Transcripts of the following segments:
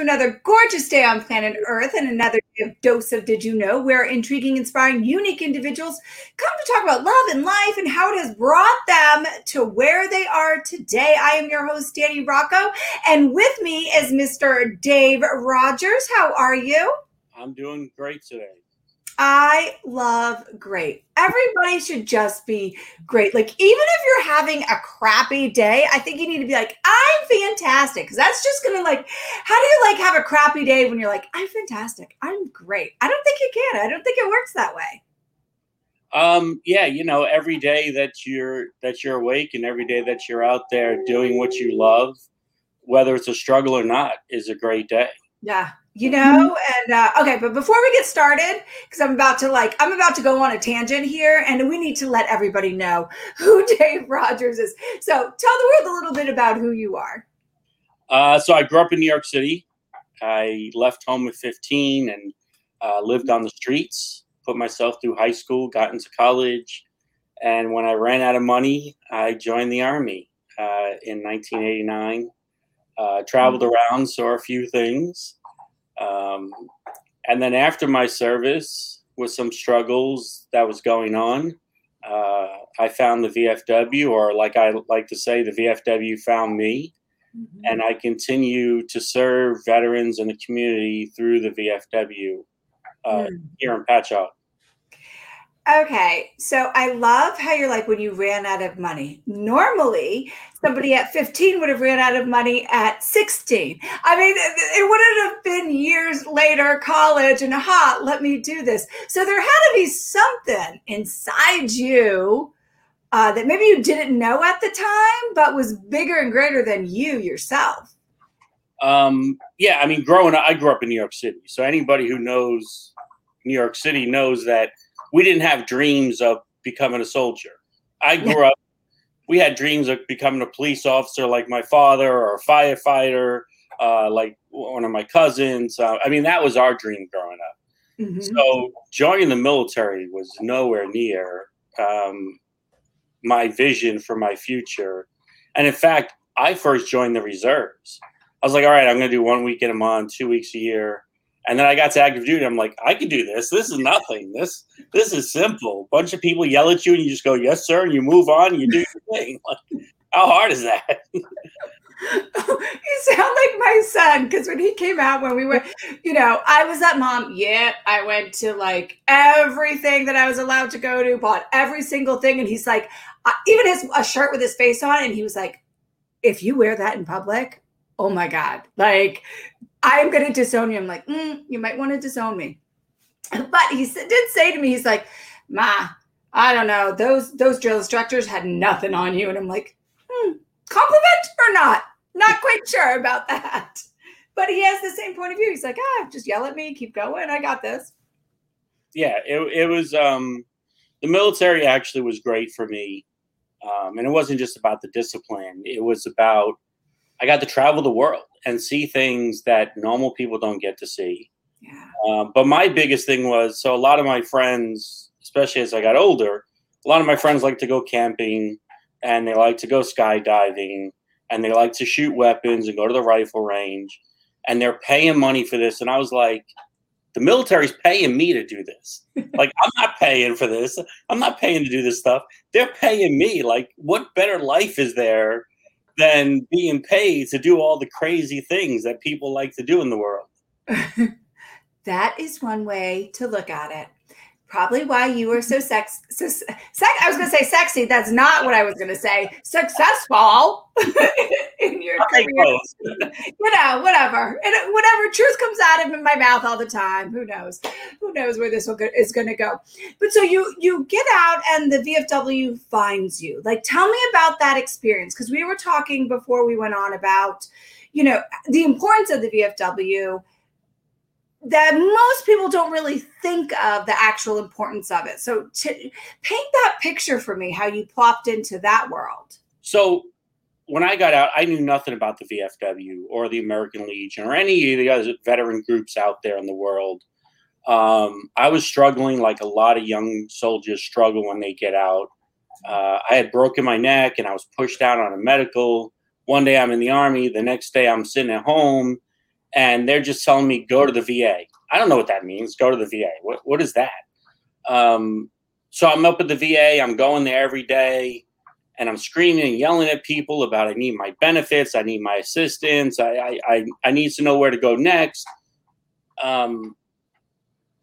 Another gorgeous day on planet Earth and another dose of Did You Know, where intriguing, inspiring, unique individuals come to talk about love and life and how it has brought them to where they are today. I am your host, Danny Rocco, and with me is Mr. Dave Rogers. How are you? I'm doing great today. I love great. Everybody should just be great. Like, even if you're having a crappy day, I think you need to be like, I'm fantastic. Cause that's just gonna like, how do you like have a crappy day when you're like, I'm fantastic. I'm great. I don't think you can. I don't think it works that way. Um, yeah, you know, every day that you're that you're awake and every day that you're out there doing what you love, whether it's a struggle or not, is a great day. Yeah, you know? And uh, okay but before we get started because i'm about to like i'm about to go on a tangent here and we need to let everybody know who dave rogers is. So tell the world a little bit about who you are. Uh, so i grew up in new york city. I left home at 15 and uh, lived on the streets put myself through high school got into college and when i ran out of money i joined the army uh, in 1989 uh, traveled around saw a few things um, and then after my service, with some struggles that was going on, uh, I found the VFW, or like I like to say, the VFW found me. Mm-hmm. And I continue to serve veterans in the community through the VFW uh, mm. here in Patchogue. Okay, so I love how you're like when you ran out of money. Normally, somebody at 15 would have ran out of money at 16. I mean, it wouldn't have been years later, college, and ha, let me do this. So there had to be something inside you uh, that maybe you didn't know at the time, but was bigger and greater than you yourself. Um, yeah, I mean, growing up, I grew up in New York City. So anybody who knows New York City knows that we didn't have dreams of becoming a soldier. I grew up, we had dreams of becoming a police officer like my father or a firefighter, uh, like one of my cousins. Uh, I mean, that was our dream growing up. Mm-hmm. So joining the military was nowhere near um, my vision for my future. And in fact, I first joined the reserves. I was like, all right, I'm going to do one week in a month, two weeks a year. And then I got to active duty. I'm like, I can do this. This is nothing. This this is simple. A bunch of people yell at you, and you just go, "Yes, sir," and you move on. And you do your thing. Like, how hard is that? you sound like my son because when he came out, when we went, you know, I was at mom. Yeah, I went to like everything that I was allowed to go to, bought every single thing, and he's like, uh, even his a shirt with his face on, and he was like, if you wear that in public, oh my god, like I'm going to disown you. I'm like, mm, you might want to disown me. But he did say to me, he's like, Ma, I don't know. Those those drill instructors had nothing on you. And I'm like, hmm, compliment or not? Not quite sure about that. But he has the same point of view. He's like, ah, just yell at me, keep going. I got this. Yeah, it, it was um the military actually was great for me. Um, and it wasn't just about the discipline, it was about I got to travel the world and see things that normal people don't get to see. Yeah. Um, but my biggest thing was so a lot of my friends, especially as I got older, a lot of my friends like to go camping and they like to go skydiving and they like to shoot weapons and go to the rifle range and they're paying money for this. And I was like, the military's paying me to do this. like, I'm not paying for this. I'm not paying to do this stuff. They're paying me. Like, what better life is there than being paid to do all the crazy things that people like to do in the world. that is one way to look at it probably why you were so sex, so sex I was going to say sexy. That's not what I was going to say. Successful you know, whatever. And whatever truth comes out of my mouth all the time. Who knows? Who knows where this is going to go? But so you you get out and the VFW finds you. Like, tell me about that experience because we were talking before we went on about, you know, the importance of the VFW that most people don't really think of the actual importance of it. So, to paint that picture for me, how you plopped into that world. So, when I got out, I knew nothing about the VFW or the American Legion or any of the other veteran groups out there in the world. Um, I was struggling like a lot of young soldiers struggle when they get out. Uh, I had broken my neck and I was pushed out on a medical. One day I'm in the army, the next day I'm sitting at home and they're just telling me go to the VA. I don't know what that means. Go to the VA. What what is that? Um, so I'm up at the VA. I'm going there every day, and I'm screaming and yelling at people about I need my benefits. I need my assistance. I I I, I need to know where to go next. Um,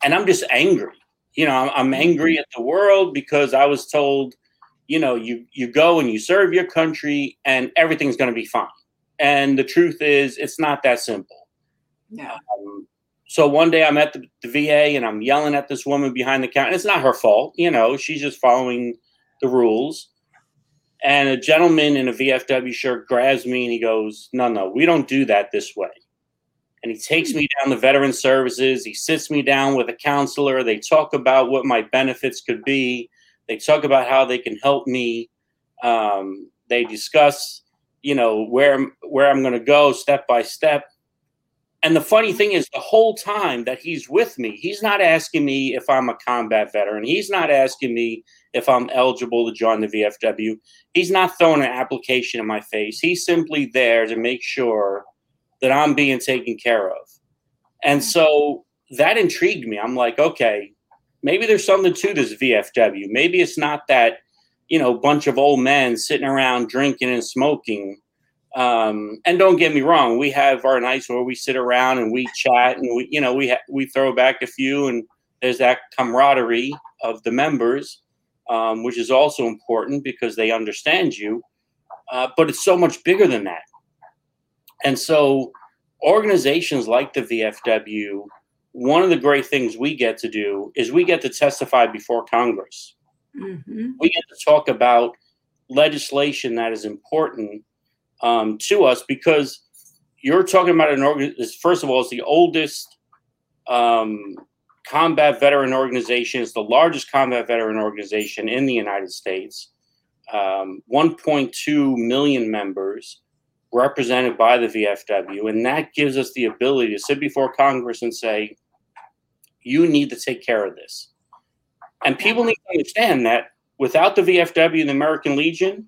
and I'm just angry. You know, I'm, I'm angry at the world because I was told, you know, you you go and you serve your country, and everything's going to be fine. And the truth is, it's not that simple. No. Um, so one day I'm at the, the, VA and I'm yelling at this woman behind the counter. It's not her fault, you know, she's just following the rules. And a gentleman in a VFW shirt grabs me and he goes, No, no, we don't do that this way. And he takes me down to veteran services. He sits me down with a counselor. They talk about what my benefits could be. They talk about how they can help me. Um, they discuss, you know, where where I'm going to go step by step and the funny thing is, the whole time that he's with me, he's not asking me if I'm a combat veteran. He's not asking me if I'm eligible to join the VFW. He's not throwing an application in my face. He's simply there to make sure that I'm being taken care of. And so that intrigued me. I'm like, okay, maybe there's something to this VFW. Maybe it's not that, you know, bunch of old men sitting around drinking and smoking um, and don't get me wrong, we have our nights where we sit around and we chat and we, you know, we ha- we throw back a few, and there's that camaraderie of the members, um, which is also important because they understand you. Uh, but it's so much bigger than that. And so, organizations like the VFW, one of the great things we get to do is we get to testify before Congress. Mm-hmm. We get to talk about legislation that is important um, to us because you're talking about an organization. First of all, it's the oldest um, combat veteran organization. It's the largest combat veteran organization in the United States. Um, 1.2 million members represented by the VFW, and that gives us the ability to sit before Congress and say, "You need to take care of this." And people need to understand that without the VFW and the American Legion,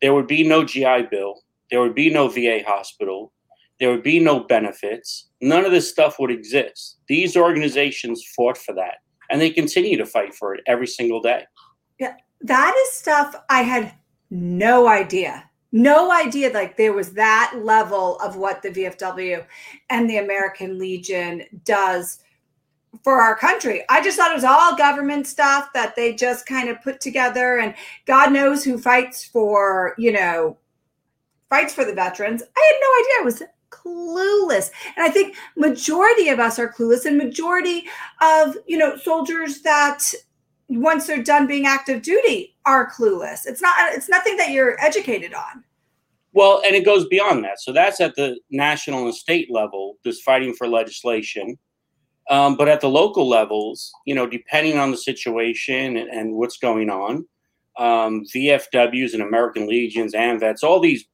there would be no GI Bill. There would be no VA hospital. There would be no benefits. None of this stuff would exist. These organizations fought for that, and they continue to fight for it every single day. Yeah, that is stuff I had no idea. No idea like there was that level of what the VFW and the American Legion does for our country. I just thought it was all government stuff that they just kind of put together and God knows who fights for, you know, fights for the veterans. I had no idea. I was clueless. And I think majority of us are clueless and majority of, you know, soldiers that once they're done being active duty are clueless. It's not it's nothing that you're educated on. Well, and it goes beyond that. So that's at the national and state level, this fighting for legislation. Um, but at the local levels, you know, depending on the situation and, and what's going on, um, VFWs and American Legions, and vets, all these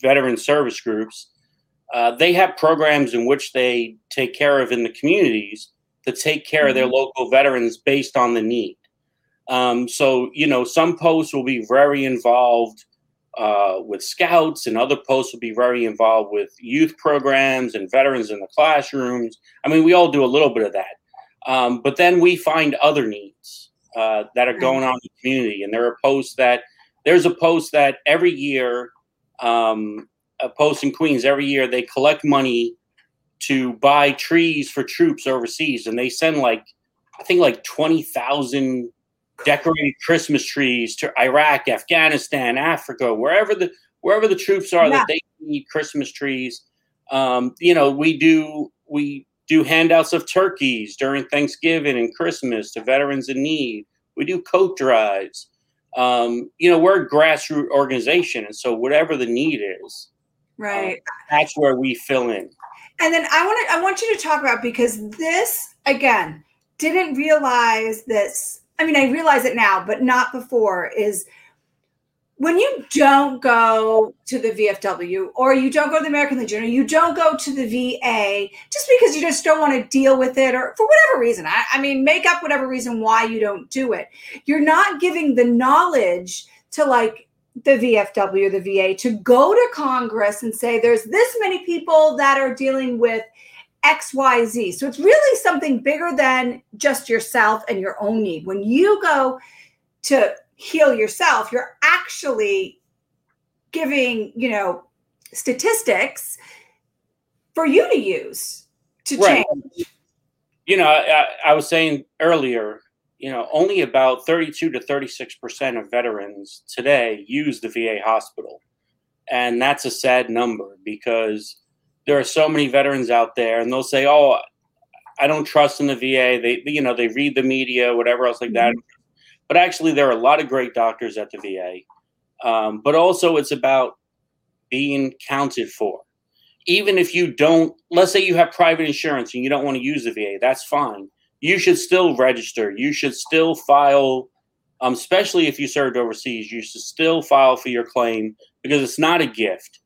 veteran service groups, uh, they have programs in which they take care of in the communities to take care mm-hmm. of their mm-hmm. local veterans based on the need. Um, so, you know, some posts will be very involved uh, with scouts, and other posts will be very involved with youth programs and veterans in the classrooms. I mean, we all do a little bit of that. Um, but then we find other needs uh, that are going on in the community. And there are posts that there's a post that every year, um, a post in Queens, every year they collect money to buy trees for troops overseas. And they send like, I think like 20,000 decorated Christmas trees to Iraq, Afghanistan, Africa, wherever the wherever the troops are yeah. that they need Christmas trees. Um, you know, we do we do handouts of turkeys during Thanksgiving and Christmas to veterans in need. We do coat drives. Um, you know, we're a grassroots organization, and so whatever the need is, right, um, that's where we fill in. And then I want to I want you to talk about because this again didn't realize this I mean, I realize it now, but not before, is when you don't go to the VFW or you don't go to the American Legion or you don't go to the VA just because you just don't want to deal with it or for whatever reason, I, I, mean, make up whatever reason why you don't do it. You're not giving the knowledge to like the VFW, the VA, to go to Congress and say there's this many people that are dealing with XYZ. So it's really something bigger than just yourself and your own need. When you go to heal yourself, you're actually giving, you know, statistics for you to use to right. change. You know, I, I was saying earlier, you know, only about 32 to 36% of veterans today use the VA hospital. And that's a sad number because there are so many veterans out there and they'll say, "Oh, I don't trust in the VA." They you know, they read the media, whatever else like that. Mm-hmm. But actually there are a lot of great doctors at the VA. Um, but also it's about being counted for. Even if you don't, let's say you have private insurance and you don't want to use the VA, that's fine. You should still register. You should still file, um, especially if you served overseas, you should still file for your claim because it's not a gift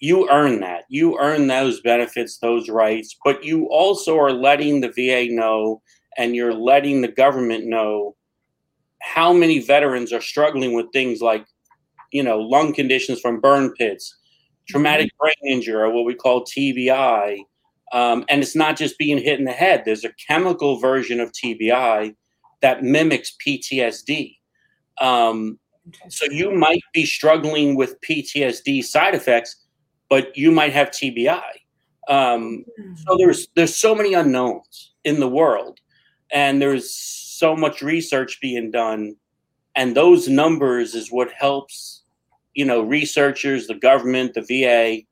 you earn that. You earn those benefits, those rights, but you also are letting the VA know and you're letting the government know how many veterans are struggling with things like, you know, lung conditions from burn pits, traumatic mm-hmm. brain injury, or what we call TBI. Um, and it's not just being hit in the head, there's a chemical version of TBI that mimics PTSD. Um, so you might be struggling with PTSD side effects but you might have TBI. Um, so hmm. there's there's so many unknowns in the world, and there's so much research being done, and those numbers is what helps you know researchers, the government, the VA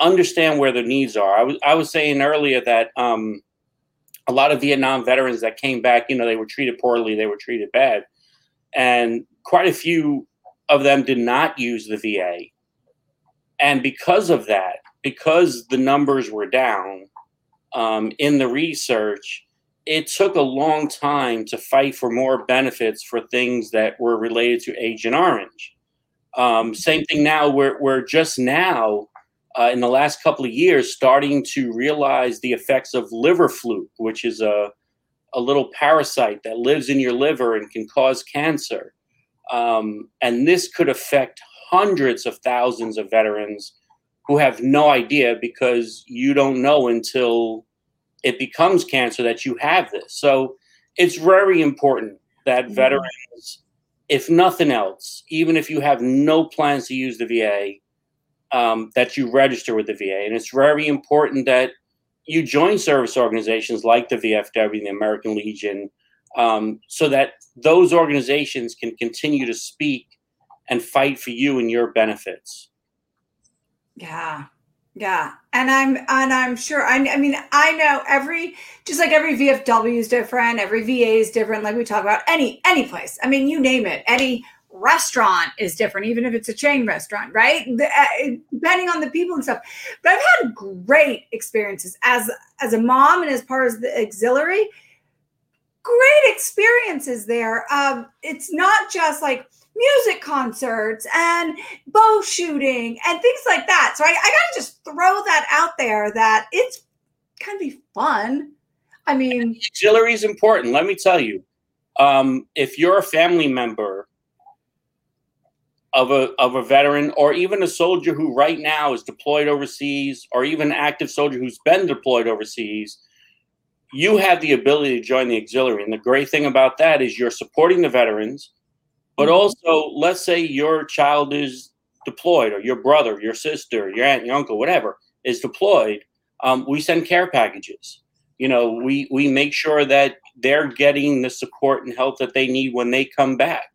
understand where their needs are. I was I was saying earlier that um, a lot of Vietnam veterans that came back, you know, they were treated poorly, they were treated bad, and quite a few of them did not use the VA and because of that, because the numbers were down um, in the research, it took a long time to fight for more benefits for things that were related to Agent Orange. Um, same thing now, we're, we're just now, uh, in the last couple of years, starting to realize the effects of liver fluke, which is a, a little parasite that lives in your liver and can cause cancer. Um, and this could affect hundreds of thousands of veterans who have no idea because you don't know until it becomes cancer that you have this. So it's very important that mm-hmm. veterans, if nothing else, even if you have no plans to use the VA, um, that you register with the VA. And it's very important that you join service organizations like the VFW, the American Legion, um, so that those organizations can continue to speak and fight for you and your benefits. Yeah. Yeah. And I'm and I'm sure I, I mean I know every just like every VFW is different, every VA is different, like we talk about any any place. I mean, you name it, any restaurant is different, even if it's a chain restaurant, right? Uh, depending on the people and stuff. But I've had great experiences as as a mom and as part of the auxiliary. Great experiences there. Um, it's not just like music concerts and bow shooting and things like that. So I, I got to just throw that out there that it's of be fun. I mean, auxiliary is important. Let me tell you, um, if you're a family member of a of a veteran or even a soldier who right now is deployed overseas, or even an active soldier who's been deployed overseas, you have the ability to join the auxiliary. And the great thing about that is you're supporting the veterans but mm-hmm. also, let's say your child is deployed, or your brother, your sister, your aunt, your uncle, whatever is deployed. Um, we send care packages. You know, we we make sure that they're getting the support and help that they need when they come back.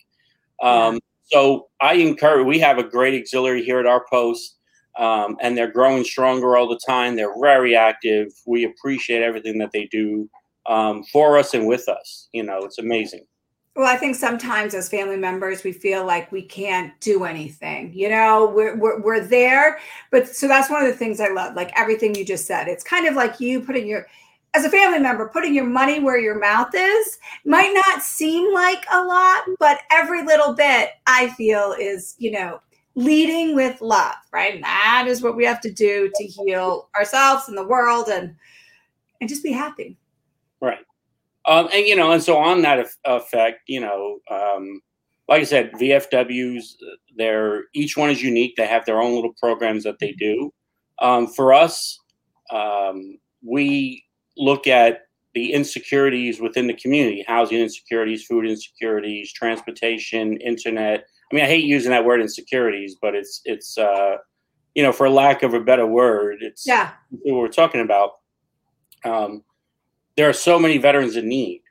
Um, yeah. So I encourage. We have a great auxiliary here at our post. Um, and they're growing stronger all the time. They're very active. We appreciate everything that they do um, for us and with us. You know, it's amazing. Well, I think sometimes as family members, we feel like we can't do anything. You know, we're, we're, we're there. But so that's one of the things I love, like everything you just said. It's kind of like you putting your, as a family member, putting your money where your mouth is might not seem like a lot, but every little bit I feel is, you know, leading with love, right? And that is what we have to do to heal ourselves and the world and and just be happy. Right. Um, and you know, and so on that effect, you know, um, like I said, VFWs, they're each one is unique. They have their own little programs that they do. Um, for us, um, we look at the insecurities within the community housing insecurities food insecurities transportation internet. I mean i hate using that word insecurities but it's it's uh you know for lack of a better word it's yeah. what we're talking about. Um there are so many veterans in need.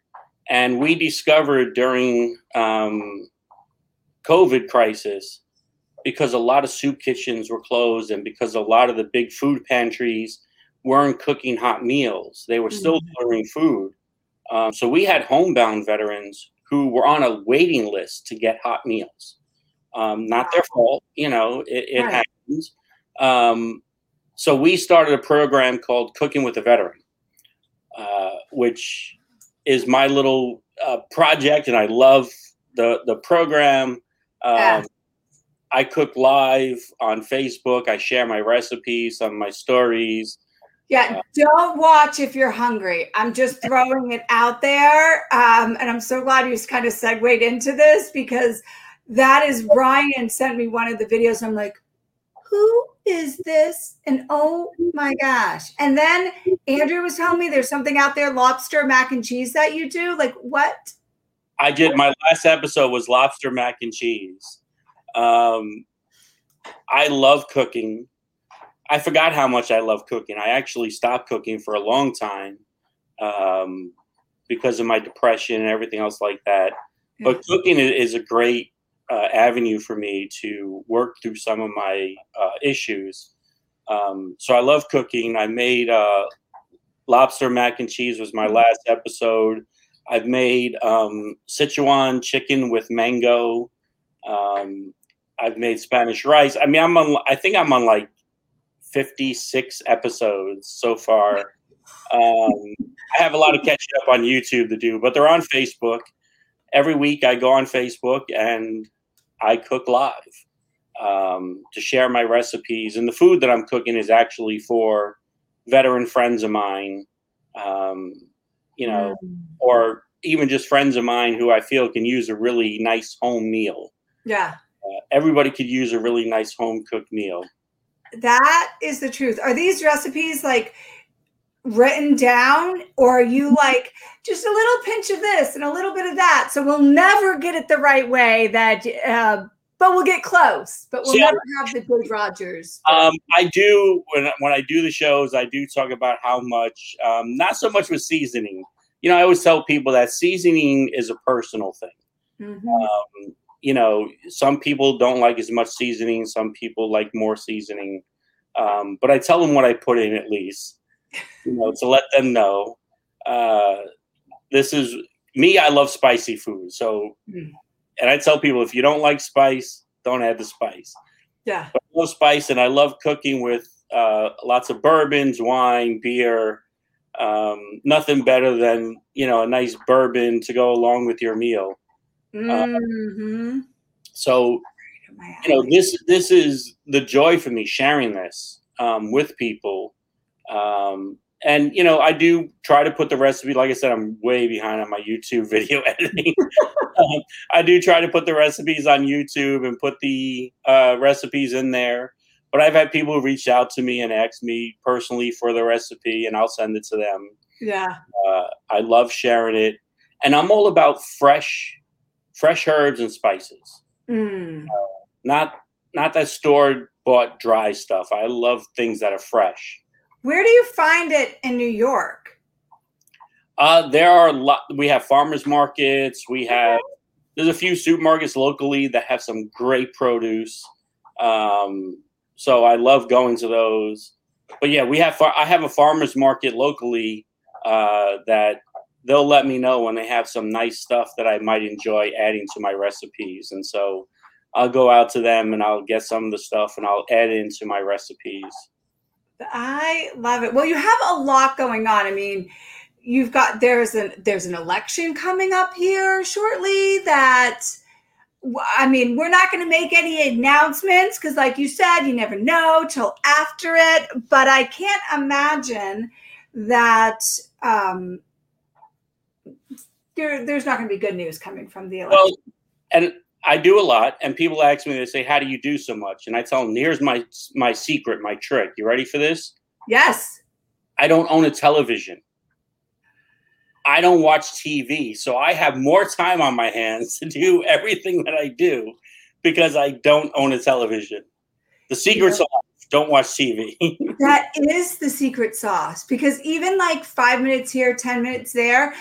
And we discovered during um covid crisis because a lot of soup kitchens were closed and because a lot of the big food pantries weren't cooking hot meals. They were still Mhm. delivering food. Um, so we had homebound veterans who were on a waiting list to get hot meals. Um, not their fault, you know, it, it Right. happens. Um, so we started a program called Cooking with a Veteran, uh, which is my little uh, project, and I love the the program. Um, Yeah. I cook live on Facebook. I share my recipes on my stories. Yeah, don't watch if you're hungry. I'm just throwing it out there. Um, and I'm so glad you just kind of segued into this because that is Brian sent me one of the videos. I'm like, who is this? And oh my gosh. And then Andrew was telling me there's something out there, lobster mac and cheese that you do. Like, what? I did my last episode was lobster mac and cheese. Um, I love cooking. I forgot how much I love cooking. I actually stopped cooking for a long time um, because of my depression and everything else like that. But cooking is a great uh, avenue for me to work through some of my uh, issues. Um, so I love cooking. I made uh, lobster mac and cheese was my last episode. I've made um, Sichuan chicken with mango. Um, I've made Spanish rice. I mean, I'm on. I think I'm on like 56 episodes so far. Um, I have a lot of catching up on YouTube to do, but they're on Facebook. Every week, I go on Facebook and I cook live um, to share my recipes. And the food that I'm cooking is actually for veteran friends of mine. Um, you know, or even just friends of mine who I feel can use a really nice home meal. Yeah, Uh, everybody could use a really nice home cooked meal. That is the truth. Are these recipes like written down or are you like just a little pinch of this and a little bit of that? So we'll never get it the right way that, uh, but we'll get close, but we'll never have the good Rogers. Um, I do when when I do the shows, I do talk about how much, um, not so much with seasoning. You know, I always tell people that seasoning is a personal thing. Mhm. Um, you know, some people don't like as much seasoning. Some people like more seasoning. Um, but I tell them what I put in at least, you know, to let them know. Uh, this is me. I love spicy food. So, Mm. and I tell people if you don't like spice, don't add the spice. Yeah. But I love spice, and I love cooking with uh, lots of bourbons, wine, beer. Um, nothing better than you know a nice bourbon to go along with your meal. Mhm. So you know this this is the joy for me sharing this um, with people um, and you know i do try to put the recipe like i said i'm way behind on my youtube video editing um, i do try to put the recipes on youtube and put the uh, recipes in there but i've had people reach out to me and ask me personally for the recipe and i'll send it to them Yeah. uh, i love sharing it and i'm all about fresh fresh herbs and spices Mm. not not that stored bought dry stuff. I love things that are fresh. Where do you find it in New York? Uh, there are a lot. We have farmers markets. We have there's a few supermarkets locally that have some great produce. Um, so I love going to those. But yeah, we have far- I have a farmers market locally uh, that they'll let me know when they have some nice stuff that I might enjoy adding to my recipes, and so I'll go out to them and I'll get some of the stuff and I'll add into my recipes. I love it. Well, you have a lot going on. I mean, you've got there's an there's an election coming up here shortly that I mean, we're not going to make any announcements because, like you said, you never know till after it. But I can't imagine that um, there, there's not going to be good news coming from the election. Well, and I do a lot, and people ask me, they say, "How do you do so much?" And I tell them, "Here's my my secret, my trick. You ready for this?" Yes. I don't own a television. I don't watch TV, so I have more time on my hands to do everything that I do because I don't own a television. The secret yeah. sauce: don't watch TV. that is the secret sauce because even like five minutes here, ten minutes there,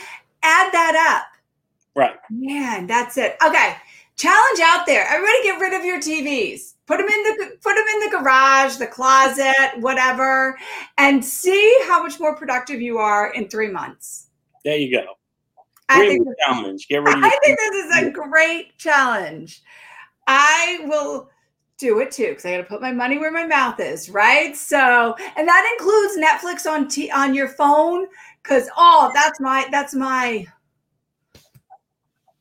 add that up. Right. Man, that's it. Okay challenge out there. Everybody get rid of your TVs. Put them in the put them in the garage, the closet, whatever, and see how much more productive you are in three months. There you go. I think, challenge. Get rid of I think this is a great challenge. I will do it too because I got to put my money where my mouth is, right? So, and that includes Netflix on t- on your phone because oh, that's my that's my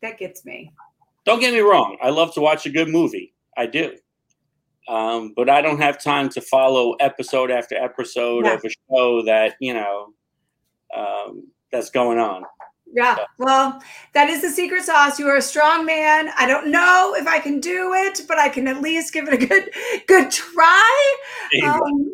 that gets me. Don't get me wrong. I love to watch a good movie. I do. Um, but I don't have time to follow episode after episode yeah. of a show that, you know, um, that's going on. Yeah. Well, that is the secret sauce. You are a strong man. I don't know if I can do it, but I can at least give it a good, good try. Um,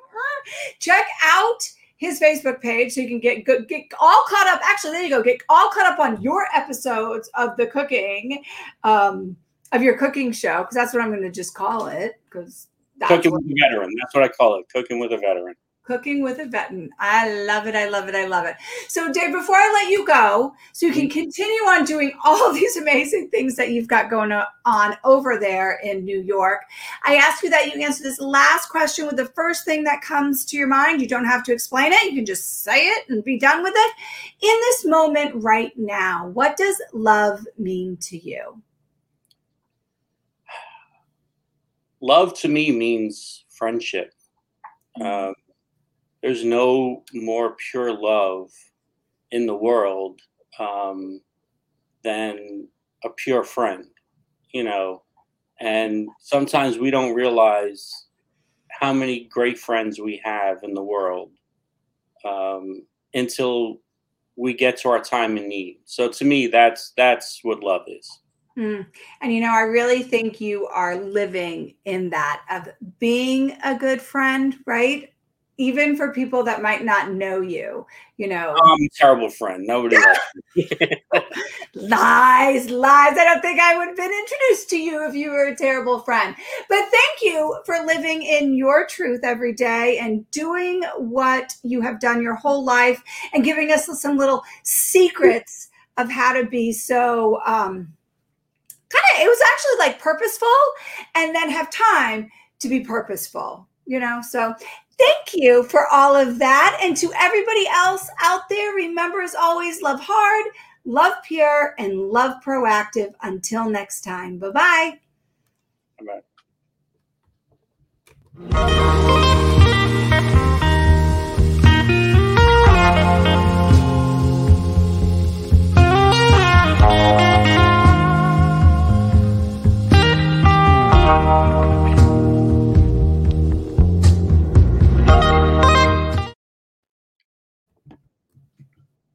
check out his Facebook page so you can get get, get all caught up. Actually, there you go. Get all caught up on your episodes of the cooking, um, of your cooking show because that's what I'm going to just call it. Because cooking with a veteran. That's what I call it. Cooking with a veteran. Cooking with a Veteran. I love it. I love it. I love it. So, Dave, before I let you go, so you can continue on doing all these amazing things that you've got going on over there in New York, I ask you that you answer this last question with the first thing that comes to your mind. You don't have to explain it, you can just say it and be done with it. In this moment right now, what does love mean to you? Love to me means friendship. Mm-hmm. Um, there's no more pure love in the world um, than a pure friend, you know. And sometimes we don't realize how many great friends we have in the world um, until we get to our time in need. So to me, that's that's what love is. Mm. And you know, I really think you are living in that of being a good friend, right? Even for people that might not know you, you know. I'm a terrible friend. Nobody lies, lies. I don't think I would have been introduced to you if you were a terrible friend. But thank you for living in your truth every day and doing what you have done your whole life and giving us some little secrets of how to be so um kind of it was actually like purposeful and then have time to be purposeful you know so Thank you for all of that. And to everybody else out there, remember as always love hard, love pure, and love proactive. Until next time, bye bye.